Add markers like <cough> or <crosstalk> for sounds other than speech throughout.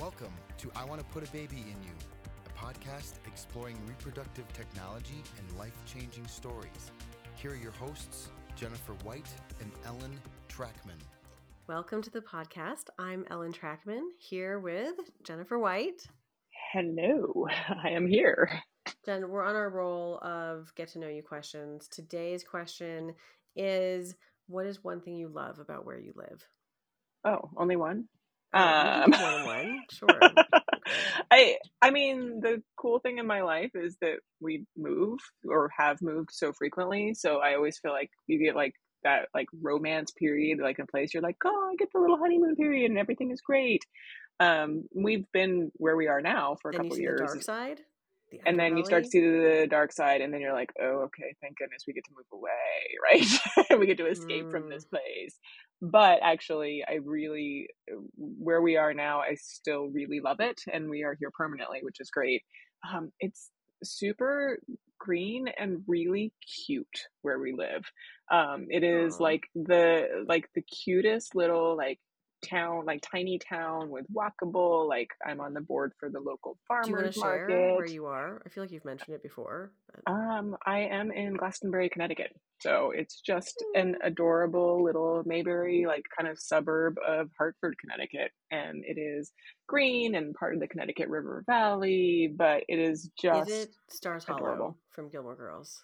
Welcome to I Want to Put a Baby in You, a podcast exploring reproductive technology and life changing stories. Here are your hosts, Jennifer White and Ellen Trachman. Welcome to the podcast. I'm Ellen Trachman here with Jennifer White. Hello, <laughs> I am here. Jen, we're on our roll of get to know you questions. Today's question is What is one thing you love about where you live? Oh, only one? Um, one. Sure. <laughs> I I mean the cool thing in my life is that we move or have moved so frequently, so I always feel like you get like that like romance period, like in place you're like, oh, I get the little honeymoon period and everything is great. Um, we've been where we are now for a Then couple years, the dark side. And then you start to see the dark side, and then you're like, oh, okay, thank goodness we get to move away, <laughs> right? we get to escape from this place. But actually, I really, where we are now, I still really love it, and we are here permanently, which is great. Um, it's super green and really cute where we live. Um, it is like the like the cutest little like town, like tiny town with walkable. Like I'm on the board for the local Do you want farmers market. where you are? I feel like you've mentioned it before. Um, I am in Glastonbury, Connecticut. So it's just an adorable little Mayberry, like kind of suburb of Hartford, Connecticut. And it is green and part of the Connecticut River Valley, but it is just is it Stars Hollow adorable. from Gilmore Girls?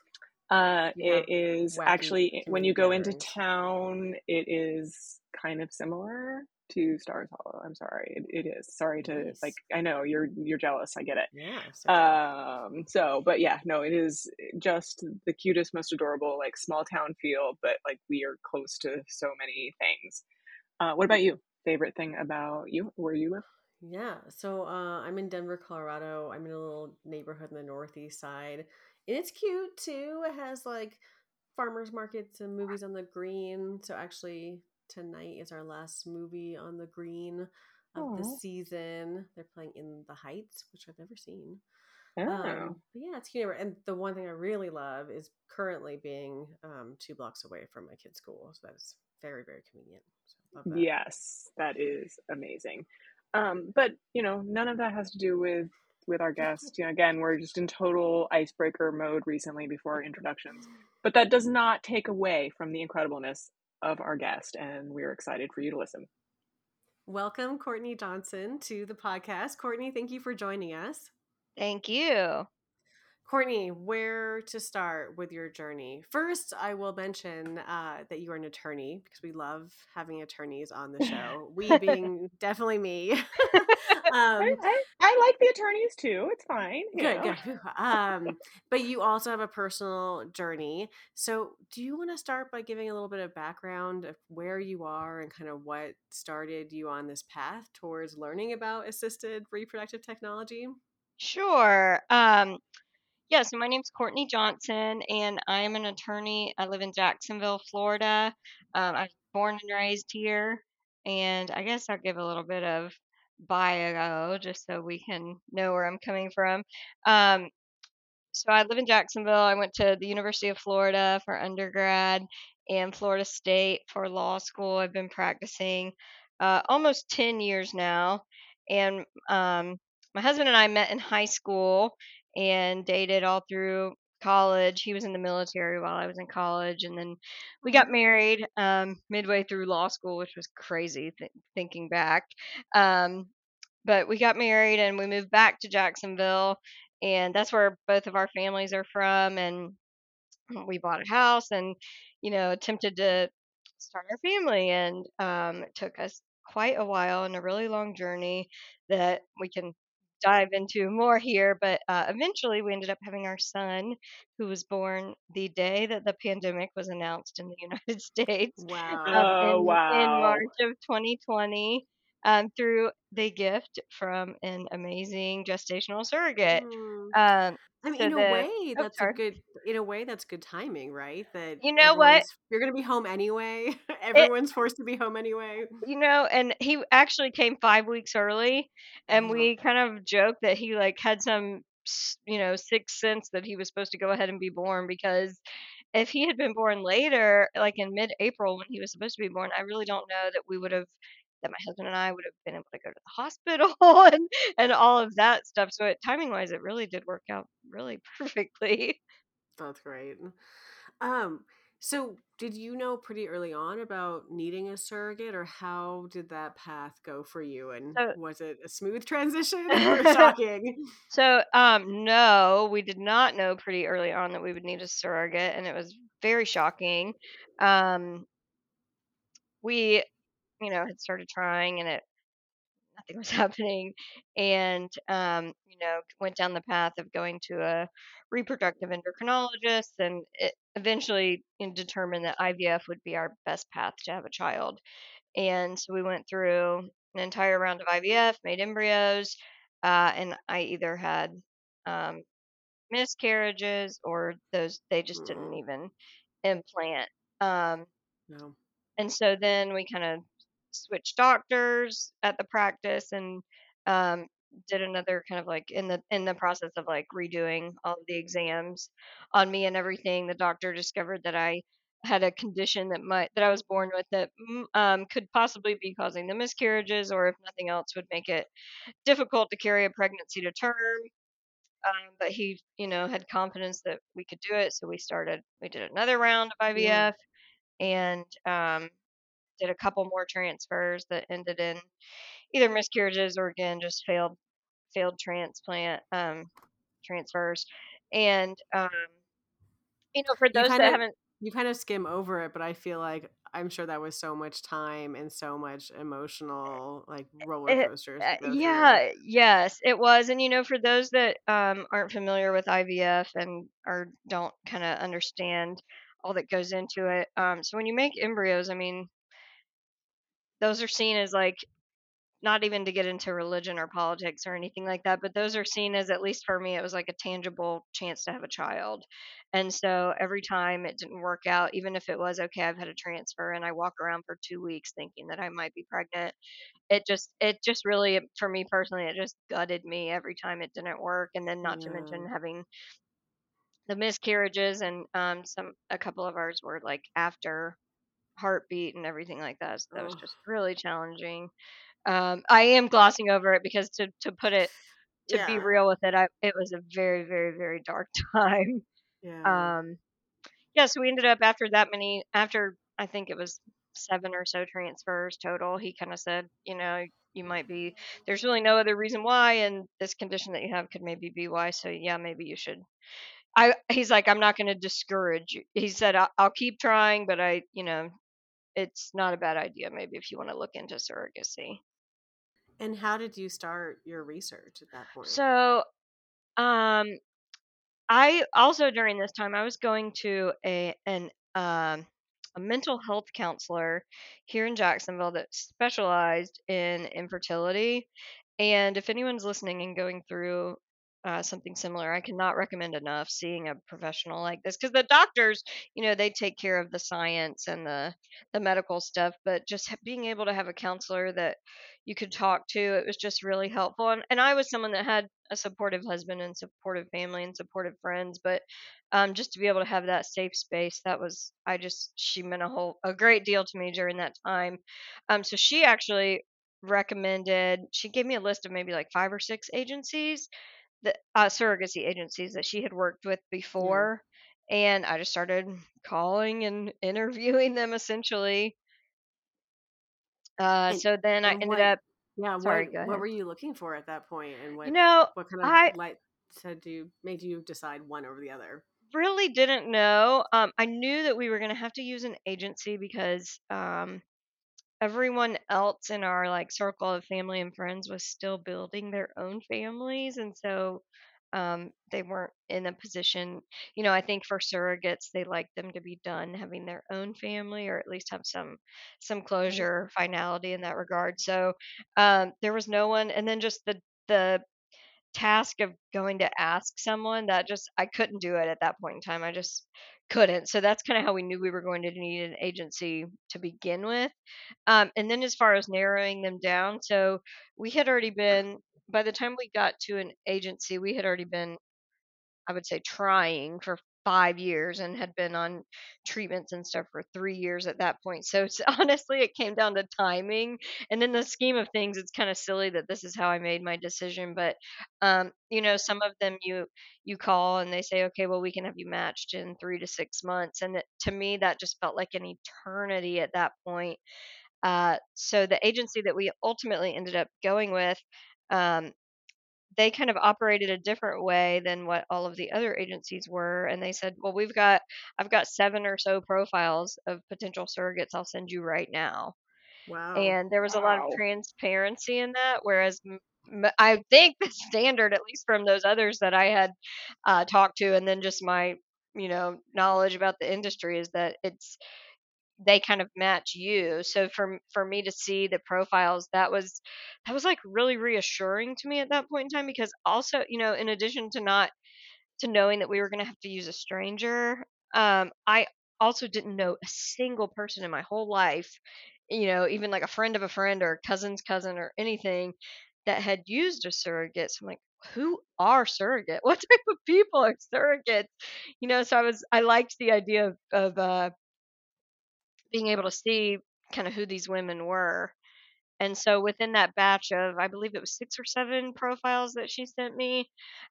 Uh have it is wacky actually when you go into town, it is kind of similar to Stars Hollow. I'm sorry. It, it is. Sorry to like I know you're you're jealous. I get it. Yeah. so um so but yeah no it is just the cutest most adorable like small town feel but like we are close to so many things uh what about you favorite thing about you where you live Yeah, so uh, I'm in Denver, Colorado. I'm in a little neighborhood in the northeast side, and it's cute too. It has like farmers markets and movies on the green. So actually, tonight is our last movie on the green of the season. They're playing In the Heights, which I've never seen. oh Um, but yeah, it's cute. And the one thing I really love is currently being um, two blocks away from my kid's school. So that is very, very convenient. So love that. yes that is amazing um but you know none of that has to do with with our guest you know again we're just in total icebreaker mode recently before introductions but that does not take away from the incredibleness of our guest and we're excited for you to listen Welcome, Courtney Johnson, to the podcast. Courtney, thank you for joining us. Thank you. Courtney, where to start with your journey? First, I will mention uh, that you are an attorney because we love having attorneys on the <laughs> show. We being definitely me. <laughs> um, I, I, I like the attorneys too. It's fine. good, know. good. Um, but you also have a personal journey. So, do you want to start by giving a little bit of background of where you are and kind of what started you on this path towards learning about assisted reproductive technology? Sure. Um, yeah, so my name's Courtney Johnson, and I'm an attorney. I live in Jacksonville, Florida. Um, I was born and raised here, and I guess I'll give a little bit of bio just so we can know where I'm coming from. Um, so I live in Jacksonville. I went to the University of Florida for undergrad and Florida State for law school. I've been practicing uh, almost 10 years now. And um, my husband and I met in high school and dated all through college. He was in the military while I was in college. And then we got married um, midway through law school, which was crazy th- thinking back. Um, but we got married and we moved back to Jacksonville and that's where both of our families are from and we bought a house and you know attempted to start our family and um, it took us quite a while and a really long journey that we can dive into more here but uh, eventually we ended up having our son who was born the day that the pandemic was announced in the <laughs> united states Wow. um, Oh, in, in. March of 2020 um, through the gift from an amazing gestational surrogate. Hmm. Um, I mean, so in a the- way, oh, that's a good. In a way, that's good timing, right? That You know what? You're going to be home anyway. <laughs> Everyone's forced to be home anyway. you know, and he actually came five weeks early, and Wow. we kind of joked that he like had some, you know, sixth sense that he was supposed to go ahead and be born because if he had been born later, like in mid-April when he was supposed to be born, I really don't know that we would have that my husband and I would have been able to go to the hospital <laughs> and and all of that stuff. So it, timing wise, it really did work out really <laughs> perfectly. That's great. Um, so did you know pretty early on about needing a surrogate, or how did that path go for you? And So was it a smooth transition <laughs> or shocking? So, um, no, we did not know pretty early on that we would need a surrogate, and it was very shocking. Um, we, you know, had started trying, and it nothing <laughs> was happening, and um, you know, went down the path of going to a reproductive endocrinologist, and it eventually determined that IVF would be our best path to have a child. And so we went through an entire round of IVF, made embryos, uh, and I either had um, miscarriages or those they just didn't Mm, even implant. Um, no. and so then we kind of switched doctors at the practice and um, did another kind of like in the in the process of like redoing all of the exams on me and everything. The doctor discovered that I had a condition that might that I was born with that mm, um, could possibly be causing the miscarriages, or if nothing else, would make it difficult to carry a pregnancy to term. Um, but he, you know, had confidence that we could do it, so we started. We did another round of Yeah. IVF and um, did a couple more transfers that ended in either miscarriages or again just failed failed transplant um, transfers. And um, you know, for those that of haven't, you kind of skim over it, but I feel like I'm sure that was so much time and so much emotional like roller coasters go through. yeah, yes, it was. And you know, for those that um, aren't familiar with IVF and or don't kind of understand all that goes into it, um, so when you make embryos, I mean, those are seen as like not even to get into religion or politics or anything like that, but those are seen as, at least for me, it was like a tangible chance to have a child. And so every time it didn't work out, even if it was okay, I've had a transfer and I walk around for two weeks thinking that I might be pregnant, it just, it just really, for me personally, it just gutted me every time it didn't work. And then not to mention having the miscarriages and um, some, a couple of ours were like after heartbeat and everything like that. So that was just really challenging. Um, I am glossing over it because to to put it to be real with it, I it was a very very very dark <laughs> time. Yeah. Um, yeah, so we ended up after that many after I think it was seven or so transfers total. He kind of said, you know, you might be there's really no other reason why, and this condition that you have could maybe be why. So yeah, maybe you should. I he's like, I'm not going to discourage you. He said, I'll, I'll keep trying, but I, you know, it's not a bad idea maybe if you want to look into surrogacy. And how did you start your research at that point? So, um, I also during this time I was going to a an um a mental health counselor here in Jacksonville that specialized in infertility. And if anyone's listening and going through uh, something similar, I cannot recommend enough seeing a professional like this because the doctors, you know, they take care of the science and the the medical stuff, but just being able to have a counselor that you could talk to, it was just really helpful. And and I was someone that had a supportive husband and supportive family and supportive friends, but um, just to be able to have that safe space, that was I just she meant a whole a great deal to me during that time. Um, so she actually recommended she gave me a list of maybe like five or six agencies that uh, surrogacy agencies that she had worked with yeah. before and i just started calling and <laughs> interviewing them essentially uh, And so then i ended what up yeah, what sorry go what were you looking for at that point and you what know what kind of i light said you made you decide one over the other? really didn't know um, i knew that we were going to have to use an agency because um, everyone else in our like circle of family and friends was still building their own families and so um, they weren't in a position you know i think for surrogates they like them to be done having their own family or at least have some some closure finality in that regard so um, there was no one and then just the the task of going to ask someone that just I couldn't do it at that point in time. I just couldn't. So that's kind of how we knew we were going to need an agency to begin with. Um, and then as far as narrowing them down, so we had already been by the time we got to an agency, we had already been I would say trying for five years and had been on treatments and stuff for three years at that point. So <laughs> honestly, it came down to timing. And in the scheme of things, it's kind of silly that this is how I made my decision. But um, you know, some of them you you call and they say, okay, well, we can have you matched in three to six months, and it, to me, that just felt like an eternity at that point. Uh, so the agency that we ultimately ended up going with. Um, they kind of operated a different way than what all of the other agencies were and they said well we've got i've got seven or so profiles of potential surrogates i'll send you right now Wow. and there was a lot of transparency in that whereas I think the standard at least from those others that i had uh, talked to and then just my you know knowledge about the industry is that it's they kind of match you. So for for me to see the profiles that was that was like really reassuring to me at that point in time because also you know in addition to not to knowing that we were going to have to use a stranger um i also didn't know a single person in my whole life you know even like a friend of a friend or a cousin's cousin or anything that had used a surrogate. So i'm like who are surrogate? <laughs> What type of people are surrogates? You know so i was i liked the idea of, of uh being able to see kind of who these women were. And so within that batch of, I believe it was six or seven profiles that she sent me,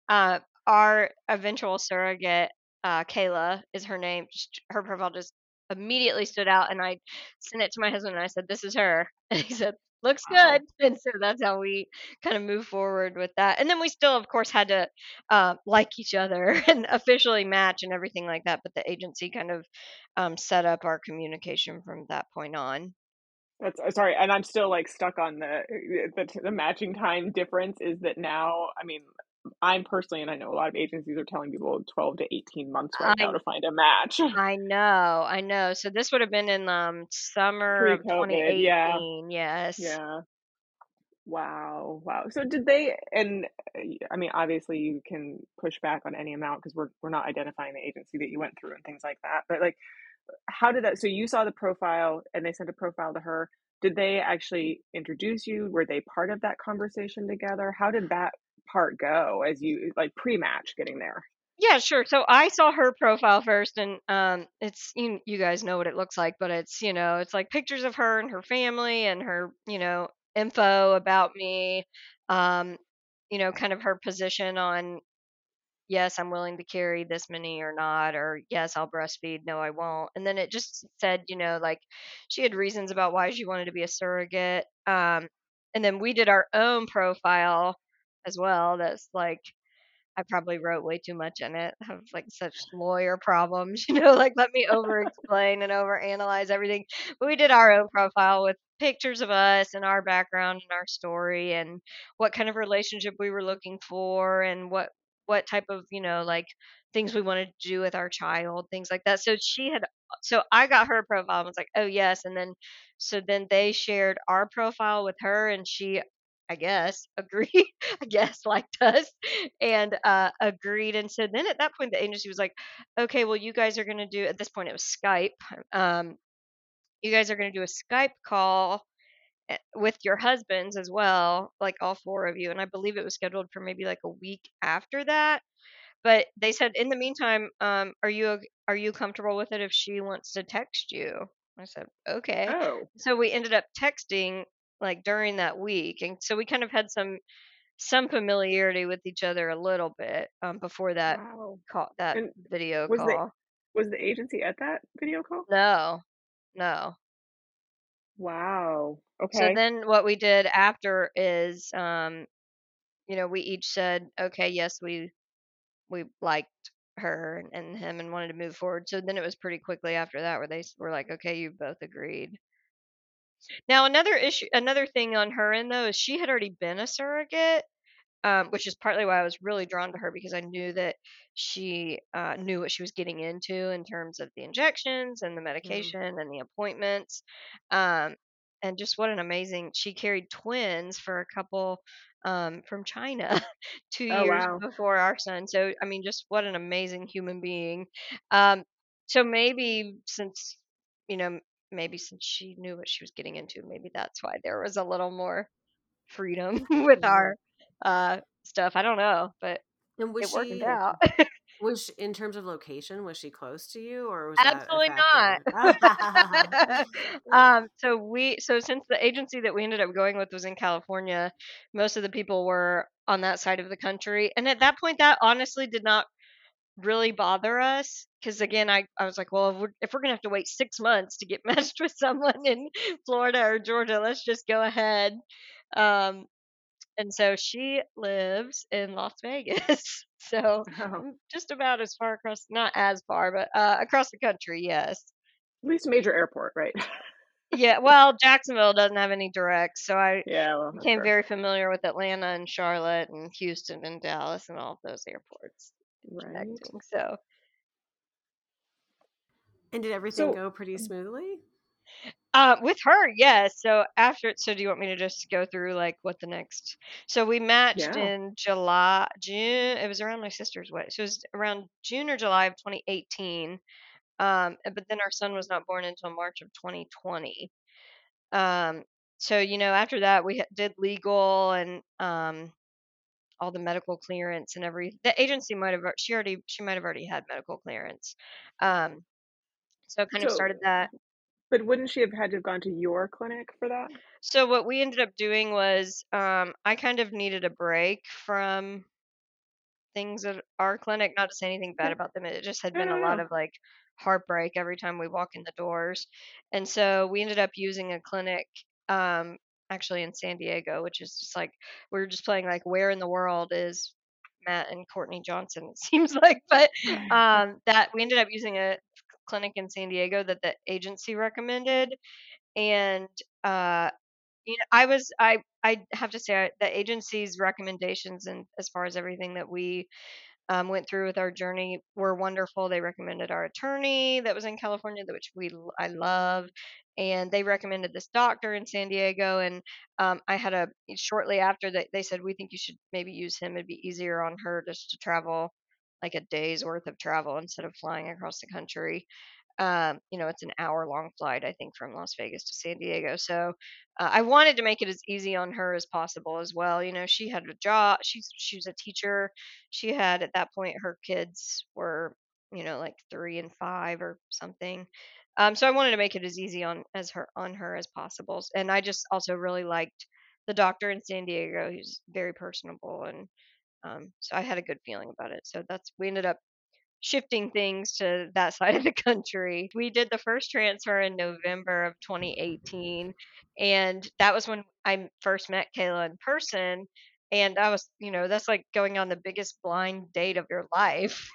uh, our eventual surrogate, uh, Kayla is her name. Her profile just immediately stood out, and I sent it to my husband and I said, "This is her," <laughs> and he said, "Looks Wow. good." <laughs> And so that's how we kind of move forward with that. And then we still, of course, had to uh, like each other <laughs> and officially match and everything like that. But the agency kind of um, set up our communication from that point on. That's uh, sorry, and I'm still like stuck on the the the matching time difference is that now, I mean, I'm personally, and I know a lot of agencies are telling people 12 to 18 months right now to find a match. <laughs> I know, I know. So this would have been in um summer of Pre-COVID, yeah, 2018. Yes. yeah. Wow, wow. So did they, and uh, I mean, obviously you can push back on any amount because we're we're not identifying the agency that you went through and things like that. But like, how did that? So you saw the profile and they sent a profile to her. Did they actually introduce you? Were they part of that conversation together? How did that part go as you like pre-match getting there? Yeah, sure. So I saw her profile first, and um, it's you, you guys know what it looks like, but it's you know it's like pictures of her and her family and her you know info about me, um, you know kind of her position on yes I'm willing to carry this many or not, or yes I'll breastfeed, no I won't, and then it just said you know like she had reasons about why she wanted to be a surrogate, um, and then we did our own profile as well. That's like I probably wrote way too much in it. I have like such lawyer problems, <laughs> you know, like let me over explain and over analyze everything. But we did our own profile with pictures of us and our background and our story and what kind of relationship we were looking for and what what type of, you know, like things we wanted to do with our child, things like that. So she had so I got her profile and was like, "Oh, yes." And then so then they shared our profile with her and she I guess agreed <laughs> I guess liked us and uh, agreed. And so then at that point, the agency was like, okay, well, you guys are going to do, at this point, it was Skype. Um, you guys are going to do a Skype call eh, with your husbands as well, like all four of you. And I believe it was scheduled for maybe like a week after that. But they said, in the meantime, um, are you are you comfortable with it if she wants to text you? I said, okay. Oh, So we ended up texting like during that week, and so we kind of had some some familiarity with each other a little bit um, before that wow. call that And video was the call. was the agency at that video call? No, no. Wow. Okay. So then what we did after is, um, you know, we each said, okay, yes, we we liked her and, and him and wanted to move forward. So then it was pretty quickly after that where they were like, okay, you both agreed. Now another issue, another thing on her end though is she had already been a surrogate. um, which is partly why I was really drawn to her because I knew that she uh, knew what she was getting into in terms of the injections and the Mm. medication and the appointments. Um, and just what an amazing, she carried twins for a couple um, from China <laughs> two Oh, years wow. before our son. So, I mean, just what an amazing human being. Um, so maybe since, you know, maybe since she knew what she was getting into, maybe that's why there was a little more freedom <laughs> with our uh stuff. I don't know, but And was it worked she out. Was she, in terms of location, was she close to you, or was absolutely not? <laughs> <laughs> um, so we, so since the agency that we ended up going with was in California, most of the people were on that side of the country, and at that point, that honestly did not really bother us because again I, I was like well if we're, if we're gonna have to wait six months to get <laughs> matched with someone in florida or georgia let's just go ahead um, and so she lives in las vegas <laughs> so Oh, just about as far across not as far but uh, across the country yes at least a major airport, right? yeah well jacksonville doesn't have any direct so i yeah, well, became fair. very familiar with atlanta and charlotte and houston and dallas and all of those airports right. connecting so And did everything So- go pretty smoothly? Uh, with her, yes. So after, it, so do you want me to just go through like what the next? So we matched Yeah. in July, June. It was around my sister's wedding. So it was around June or July of 2018. Um, but then our son was not born until March of 2020. Um, so you know, after that we did legal and um all the medical clearance and every the agency might have she already she might have already had medical clearance. Um, so kind of started that. But wouldn't she have had to have gone to your clinic for that? So what we ended up doing was um, I kind of needed a break from things at our clinic. Not to say anything bad about them. It just had been a lot of like heartbreak every time we walk in the doors. And so we ended up using a clinic um, actually in San Diego, which is just like we were just playing like where in the world is Matt and Courtney Johnson, <laughs> it seems like. But um, that we ended up using a clinic in San Diego that the agency recommended, and uh, you know, I was I I have to say I, the agency's recommendations and as far as everything that we um, went through with our journey were wonderful. They recommended our attorney that was in California, which we I love, and they recommended this doctor in San Diego. And um, I had a shortly after that they said we think you should maybe use him. It'd be easier on her just to travel like a day's worth of travel instead of flying across the country. Um, you know, it's an hour long flight, I think, from Las Vegas to San Diego. So uh, I wanted to make it as easy on her as possible as well. You know, she had a job. She's she was a teacher. She had at that point her kids were you know like three and five or something. Um, so I wanted to make it as easy on as her on her as possible. And I just also really liked the doctor in San Diego. He's very personable and um, so I had a good feeling about it. So that's we ended up shifting things to that <laughs> side of the country. We did the first transfer in November of 2018, and that was when I first met Kayla in person. And I was, you know, that's like going on the biggest blind date of your <laughs> life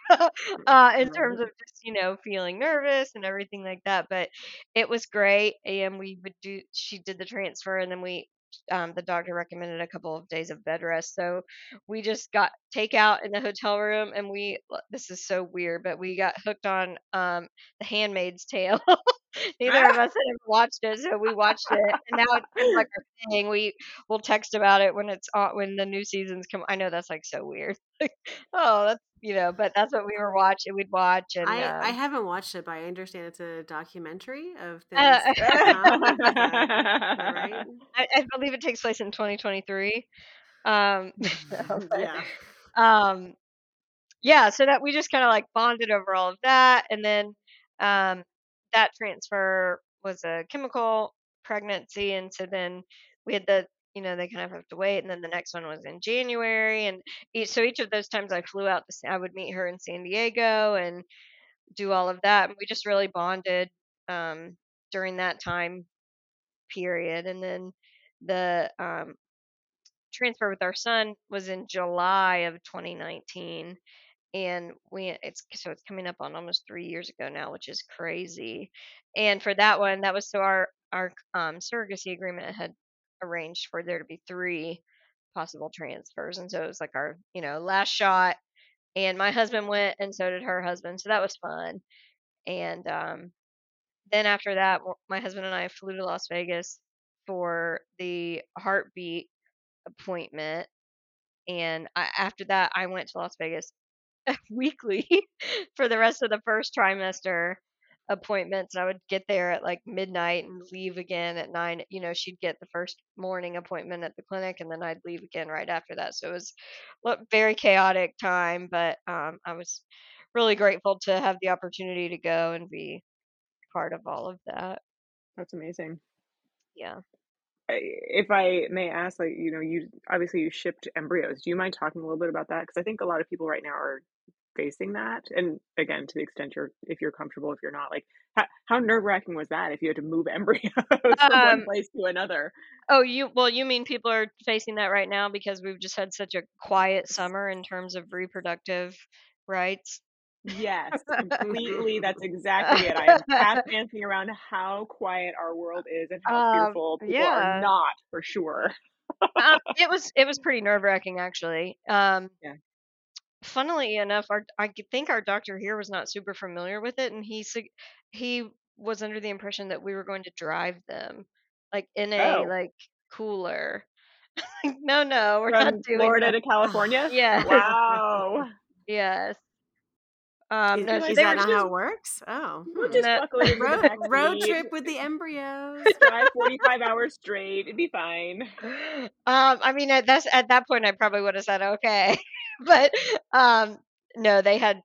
uh, in terms of just, you know, feeling nervous and everything like that. But it was great. And we would do, she did the transfer, and then we, um, the doctor recommended a couple of days of bed rest. So we just got takeout in the hotel room and we this is so weird but we got hooked on um the handmaid's tale <laughs> neither of us had ever watched it so we watched it and now it's like our thing we will text about it when it's on when the new seasons come i know that's like so weird <laughs> oh that's you know but that's what we were watching we'd watch and I, um, I haven't watched it, but I understand it's a documentary of <laughs> things. Uh, to come. Is that- is that right? I, I believe it takes place in 2023 um so, yeah. Um yeah so that we just kind of like bonded over all of that and then um that transfer was a chemical pregnancy and so then we had the you know they kind of have to wait and then the next one was in january and each, so each of those times i flew out to i would meet her in san diego and do all of that and we just really bonded um during that time period and then the um transfer with our son was in July of 2019 and we it's so it's coming up on almost 3 years ago now which is crazy. And for that one that was so our our um surrogacy agreement had arranged for there to be three possible transfers and so it was like our you know last shot and my husband went and so did her husband so that was fun. And um then after that my husband and I flew to Las Vegas for the heartbeat appointment and I, after that i went to las vegas <laughs> weekly for the rest of the first trimester appointments. I would get there at like midnight and leave again at nine. You know, she'd get the first morning appointment at the clinic, and then I'd leave again right after that. So it was a very chaotic time, but um, I was really grateful to have the opportunity to go and be part of all of that. That's amazing. Yeah. If I may ask, like, you know, you obviously you shipped embryos. Do you mind talking a little bit about that? Because I think a lot of people right now are facing that. And again, to the extent you're, if you're comfortable, if you're not, like, how, how nerve wracking was that if you had to move <laughs> embryos from one Um, place to another? oh, you well, you mean people are facing that right now because we've just had such a quiet summer in terms of reproductive rights. Yes, completely. That's exactly it. I am tap <laughs> dancing around how quiet our world is and how Um, fearful people yeah. are not, for sure. um, <laughs> it was it was pretty nerve wracking actually. Um, Yeah. funnily enough, our I think our doctor here was not super familiar with it, and he he was under the impression that we were going to drive them, like in a Oh, like cooler. <laughs> Like, no, no, we're not from doing Florida that. to California? Yes, Wow. yes. Um, Is, no, You're so like, is that not just, how it works? Oh, we'll hmm. just no, buckle it into the road road trip with the embryos. <laughs> drive 45 hours straight. It'd be fine. <gasps> um, I mean, at that's at that point, I probably would have said okay, <laughs> but um, no, they had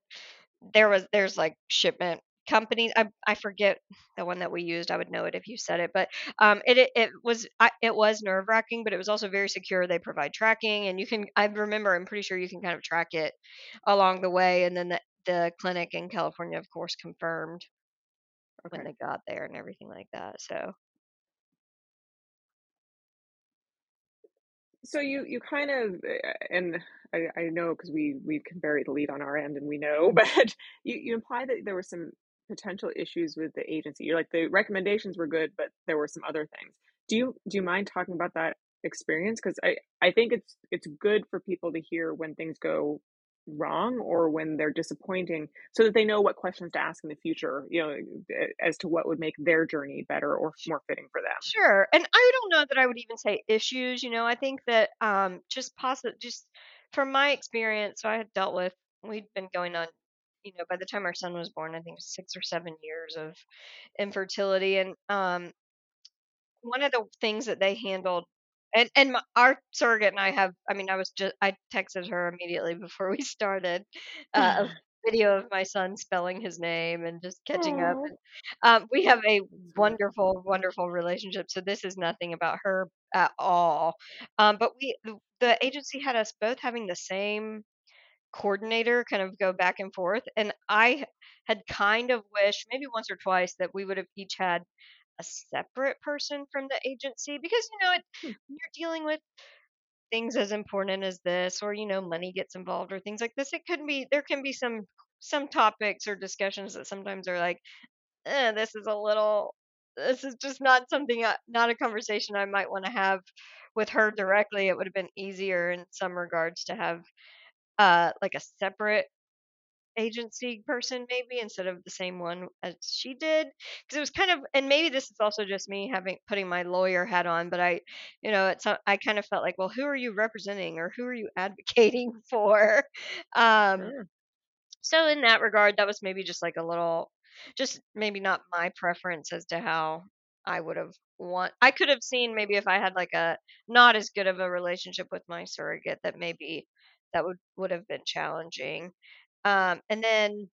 there was there's like shipment companies. I I forget the one that we used. I would know it if you said it, but um, it it, it was I, it was nerve wracking, but it was also very secure. They provide tracking, and you can. I remember. I'm pretty sure you can kind of track it along the way, and then the the clinic in California, of course, confirmed when they got there and everything like that. So So you you kind of uh, and I, I know because we we can bury the lead on our end and we know, <laughs> but you you imply that there were some potential issues with the agency. You're like the recommendations were good, but there were some other things. Do you do you mind talking about that experience? Because I I think it's it's good for people to hear when things go wrong or when they're disappointing, so that they know what questions to ask in the future. You know, as to what would make their journey better or more fitting for them. Sure. And I don't know that I would even say issues, you know. I think that um just possible just from my experience, so I had dealt with we'd been going on, you know, by the time our son was born, I think 6 or 7 years of infertility and um one of the things that they handled and and my, our surrogate and I have I mean I was just I texted her immediately before we <laughs> started uh, a <laughs> video of my son spelling his name and just catching up Oh, and um, we have a wonderful wonderful relationship so this is nothing about her at all. Um, but we the agency had us both having the same coordinator kind of go back and forth and I had kind of wished maybe once or twice that we would have each had a separate person from the agency because you know it Hmm. when you're dealing with things as important as this or you know money gets involved or things like this it could be there can be some some topics or discussions that sometimes are like eh, this is a little this is just not something not a conversation I might want to have with her directly it would have been easier in some regards to have uh like a separate agency person maybe instead of the same one as she did because it was kind of and maybe this is also just me having putting my lawyer hat on but i you know it's i kind of felt like well who are you representing or who are you <laughs> advocating for um sure. so in that regard that was maybe just like a little just maybe not my preference as to how i would have want i could have seen maybe if i had like a not as good of a relationship with my surrogate that maybe that would would have been challenging um and then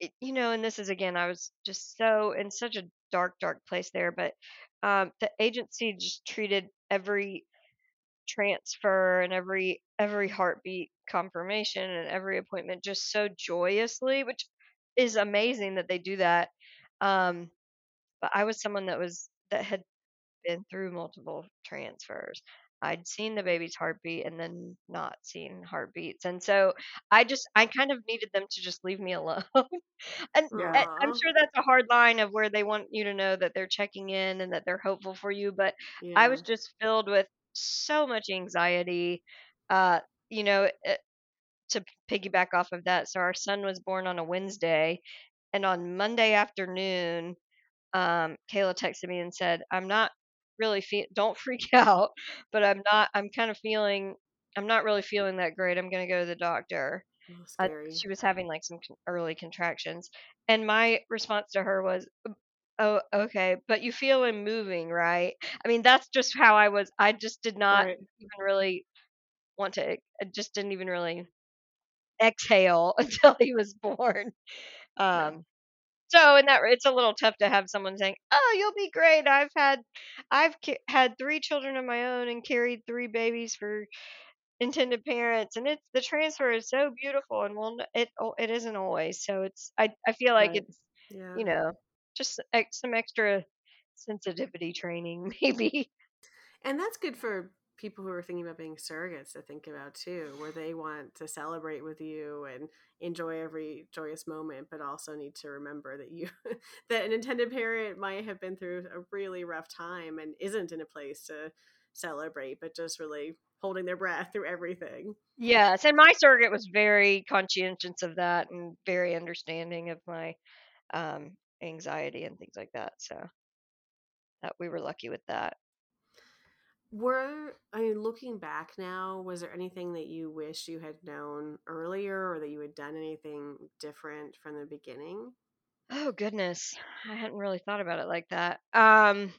it, you know and this is again i was just so in such a dark dark place there but um the agency just treated every transfer and every every heartbeat confirmation and every appointment just so joyously which is amazing that they do that. Um but i was someone that was that had been through multiple transfers i'd seen the baby's heartbeat and then not seen heartbeats and so i just i kind of needed them to just leave me <laughs> alone and Yeah. i'm sure that's a hard line of where they want you to know that they're checking in and that they're hopeful for you but I was just filled with so much anxiety. Uh, you know, eh, to piggyback off of that, so our son was born on a Wednesday, and on Monday afternoon, um, Kayla texted me and said, "I'm not really fe- don't freak <laughs> out, but I'm not. I'm kind of feeling. I'm not really feeling that great. I'm gonna go to the doctor." uh, she was having like some early contractions, and my response to her was, "Oh, okay, but you feel him moving, right?" I mean, that's just how I was. I just did not right. even really want to. I just didn't even really exhale <laughs> until he was born. Um, so in that it's a little tough to have someone saying, "Oh, you'll be great. I've had I've ca- had 3 children of my own and carried 3 babies for intended parents and it's the transfer is so beautiful and well it it isn't always. So it's I I feel like Right. it's, Yeah. you know, just some extra sensitivity training <laughs> maybe. And that's good for people who are thinking about being surrogates to think about too, where they want to celebrate with you and enjoy every joyous moment, but also need to remember that you <laughs> that an intended parent might have been through a really rough time and isn't in a place to celebrate, but just really holding their breath through everything. Yes, and my surrogate was very conscientious of that and very understanding of my um anxiety and things like that. So that we were lucky with that. Were I mean, looking back now, was there anything that you wish you had known earlier or that you had done anything different from the beginning? Oh goodness, I hadn't really thought about it like that. Um,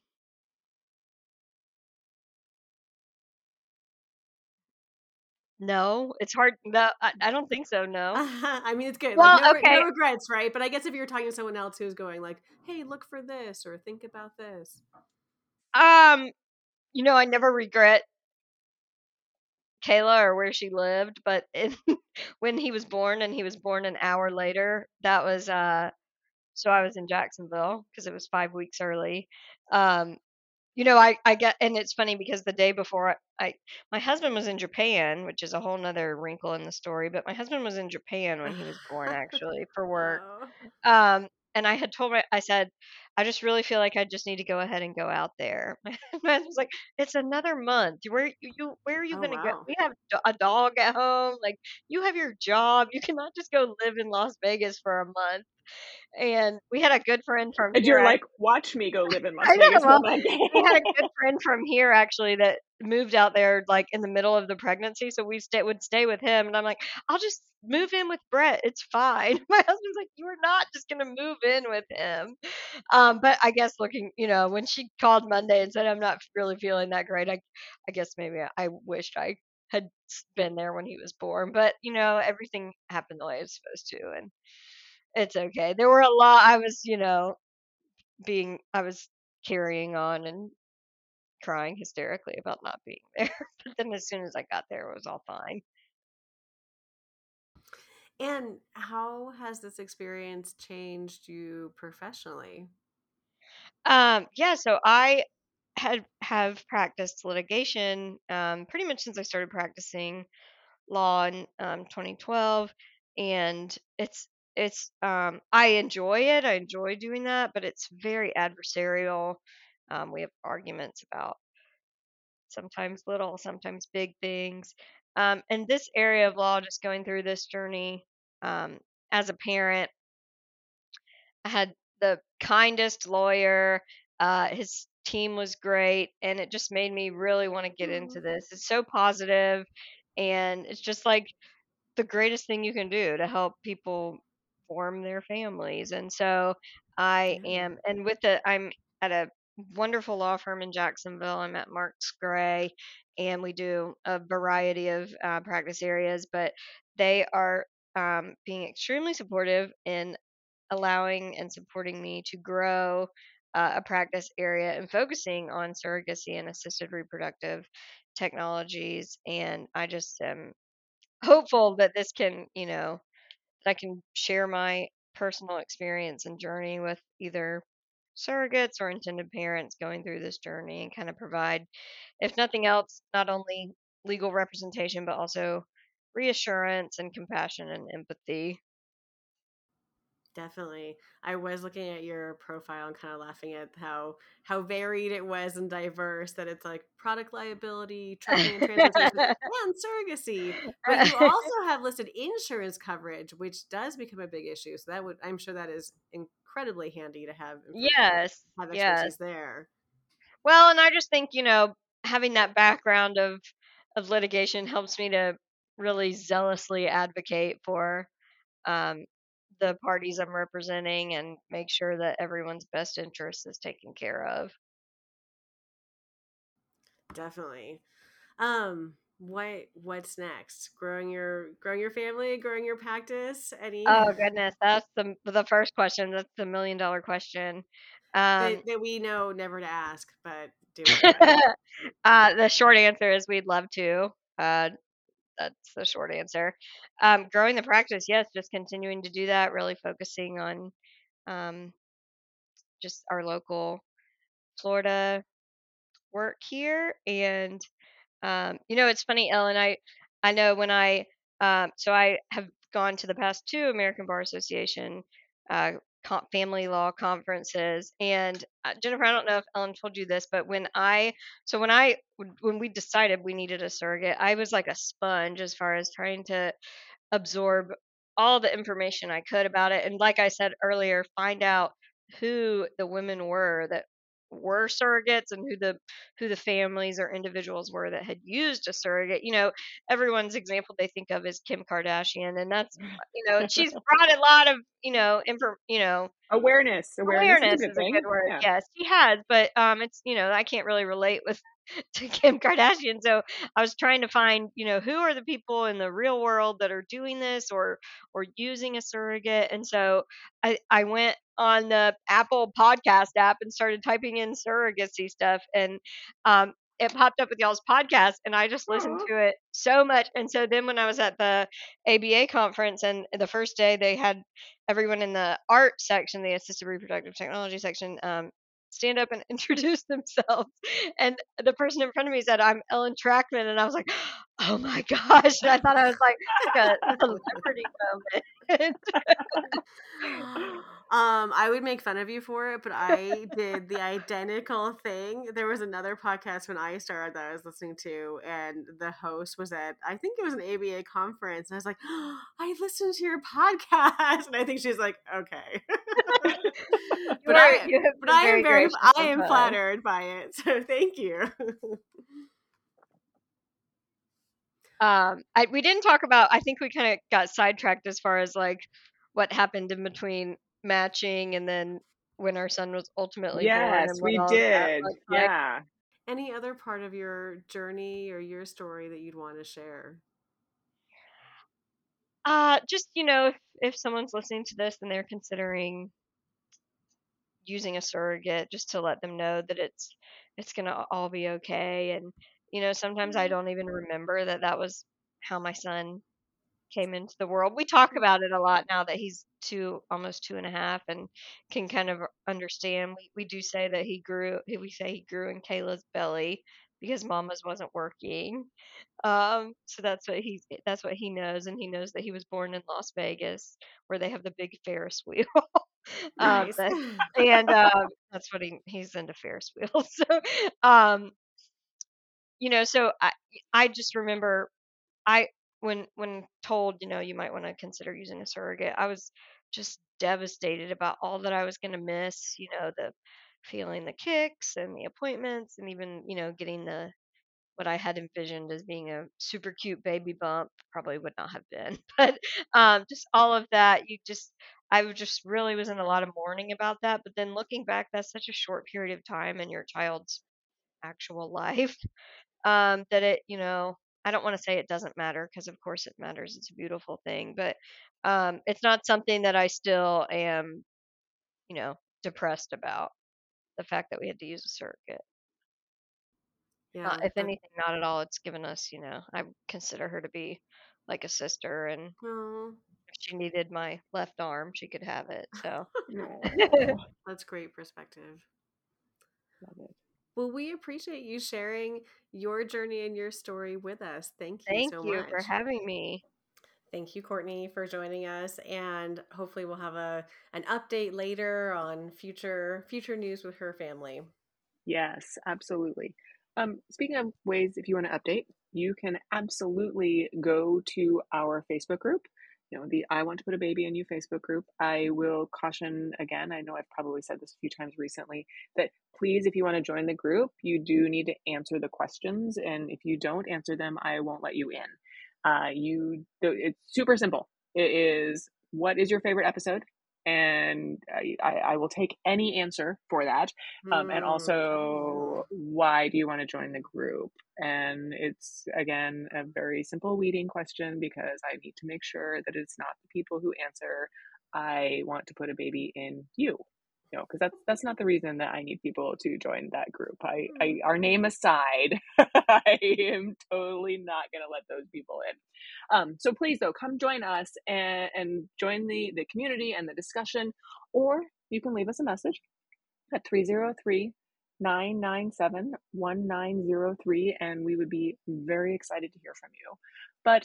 no, it's hard. No, I, I don't think so. <laughs> No. I mean, it's good. Well, like, no, okay. no regrets, right? But I guess if you're talking to someone else who's going like, "Hey, look for this," or "Think about this," Um, you know, I never regret Kayla or where she lived, but in, <laughs> when he was born and he was born an hour later, that was uh so I was in Jacksonville because it was 5 weeks early. Um you know, I I get and it's funny because the day before I, I my husband was in Japan, which is a whole nother wrinkle in the story, but my husband was in Japan when he was born <laughs> actually for work. Oh. Um, and I had told my, I said, I just really feel like I just need to go ahead and go out there. <laughs> My husband was like, it's another month. Where you, where are you Oh, gonna go? We have a dog at home. Like you have your job. You cannot just go live in Las Vegas for a month. And we had a good friend from And here. you're like, watch me go live in <laughs> Las I know, well, for a month. we had a good <laughs> friend from here actually that moved out there like in the middle of the pregnancy so we stay, would stay with him and i'm like i'll just move in with brett it's fine <laughs> my husband's like you're not just gonna move in with him um but i guess looking you know when she called monday and said i'm not really feeling that great i i guess maybe i wished i had been there when he was born but you know everything happened the way it was supposed to and it's okay there were a lot i was you know being I was carrying on and crying hysterically about not being <laughs> there. But then as soon as I got there, it was all fine. And how has this experience changed you professionally? Um, yeah, so I had have practiced litigation um, pretty much since I started practicing law in um, 2012, and it's it's um, I enjoy it. I enjoy doing that, but it's very adversarial. Um, we have arguments about sometimes little, sometimes big things. Um, and this area of law, just going through this journey um, as a parent, I had the kindest lawyer. Uh, his team was great, and it just made me really want to get into this. It's so positive, and it's just like the greatest thing you can do to help people form their families. And so I am, and with it, I'm at a wonderful law firm in Jacksonville. I'm at Marks Gray, and we do a variety of uh, practice areas, but they are um, being extremely supportive in allowing and supporting me to grow uh, a practice area and focusing on surrogacy and assisted reproductive technologies. And I just am hopeful that this can, you know, I can share my personal experience and journey with either surrogates or intended parents going through this journey and kind of provide, if nothing else, not only legal representation, but also reassurance and compassion and empathy. Definitely. I was looking at your profile and kind of laughing at how how varied it was and diverse that it's like product liability, <laughs> trucking and transportation, and surrogacy. But you also have listed insurance coverage, which does become a big issue. So that would I'm sure that is incredibly handy to have yes, have yes. there. Well, and I just think, you know, having that background of of litigation helps me to really zealously advocate for um, the parties I'm representing and make sure that everyone's best interest is taken care of. Definitely. Um, what what's next? Growing your growing your family, growing your practice. Any? Oh goodness, that's the the first question. That's the million dollar question. Um, that, that we know never to ask, but do <laughs> uh, the short answer is we'd love to. Uh, that's the short answer. Um, growing the practice, yes, just continuing to do that, really focusing on um, just our local Florida work here. And um, you know, it's funny, Ellen. I I know when I um, so I have gone to the past two American Bar Association uh, family law conferences. And uh, Jennifer, I don't know if Ellen told you this, but when I, so when I, when we decided we needed a surrogate, I was like a sponge as far as trying to absorb all the information I could about it. And like I said earlier, find out who the women were that were surrogates and who the who the families or individuals were that had used a surrogate you know everyone's example they think of is kim kardashian and that's <laughs> you know she's brought a lot of you know info you know awareness awareness, awareness is, a good, is a good word yeah. yes she has but um it's you know i can't really relate with <laughs> to Kim Kardashian. So I was trying to find, you know, who are the people in the real world that are doing this or or using a surrogate. And so I I went on the Apple podcast app and started typing in surrogacy stuff and um it popped up with y'all's podcast and I just listened Aww. to it so much. And so then when I was at the ABA conference and the first day they had everyone in the art section, the assisted reproductive technology section, um, stand up and <laughs> introduce themselves. And the person in front of me said, I'm Ellen Trachman. And I was like, <gasps> oh my gosh. And I thought I was like, like a, celebrity <laughs> moment. <laughs> <gasps> um, I would make fun of you for it, but I <laughs> did the identical thing. There was another podcast when I started that I was listening to, and the host was at, I think it was an ABA conference. And I was like, oh, <gasps> I listened to your podcast. And I think she's like, okay. <laughs> but, are, I, but I am very, I am flattered by it. So thank you. um, I, we didn't talk about, I think we kind of got sidetracked as far as like what happened in between matching and then when our son was ultimately yes, born. Yes, we did. Yeah. Any other part of your journey or your story that you'd want to share? Uh, just you know, if, if someone's listening to this and they're considering using a surrogate, just to let them know that it's it's gonna all be okay. And you know, sometimes I mm-hmm. don't even remember that that was how my son came into the world. We talk mm-hmm. about it a lot now that he's two, almost two and a half, and can kind of understand. We we do say that he grew. We say he grew in Kayla's belly because Mama's wasn't working. Um, so that's what he's that's what he knows, and he knows that he was born in Las Vegas, where they have the big Ferris wheel. um, <laughs> nice. <laughs> and um, that's what he he's into Ferris wheels. <laughs> so, um, you know, so I I just remember I when when told you know you might want to consider using a surrogate i was just devastated about all that i was going to miss you know the feeling the kicks and the appointments and even you know getting the what i had envisioned as being a super cute baby bump probably would not have been <laughs> but um just all of that you just i just really was in a lot of mourning about that but then looking back that's such a short period of time in your child's actual <laughs> life um that it you know I don't want to say it doesn't matter because of course it matters. It's a beautiful thing, but um, it's not something that I still am, you know, depressed about the fact that we had to use a surrogate. Yeah, uh, if anything, not at all. It's given us, you know, I consider her to be like a sister, and if she needed my left arm, she could have it. So <laughs> <laughs> that's great perspective. Love it. Well, we appreciate you sharing your journey and your story with us. Thank you so much. Thank so you much. for having me. Thank you, Courtney, for joining us, and hopefully we'll have a an update later on future future news with her family. Yes, absolutely. Um, speaking of ways, if you want to update, you can absolutely go to our Facebook group you know the i want to put a baby in you facebook group i will caution again i know i've probably said this a few times recently that please if you want to join the group you do need to answer the questions and if you don't answer them i won't let you in Uh, you, it's super simple. It is what is your favorite episode? And I, I will take any answer for that. Um, and also, why do you want to join the group? And it's again a very simple weeding question because I need to make sure that it's not the people who answer, I want to put a baby in you know, because that's that's not the reason that I need people to join that group. I, I mm-hmm. our name aside, <laughs> I am totally not going to let those people in. Um, so please, though, come join us and, and join the the community and the discussion, or you can leave us a message at 303 997 1903, and we would be very excited to hear from you. But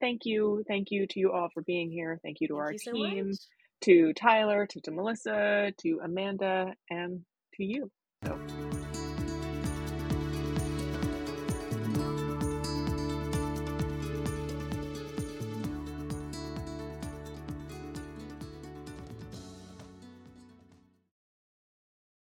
thank you, thank you to you all for being here. Thank you to thank our you team. So to Tyler, to, to Melissa, to Amanda, and to you. So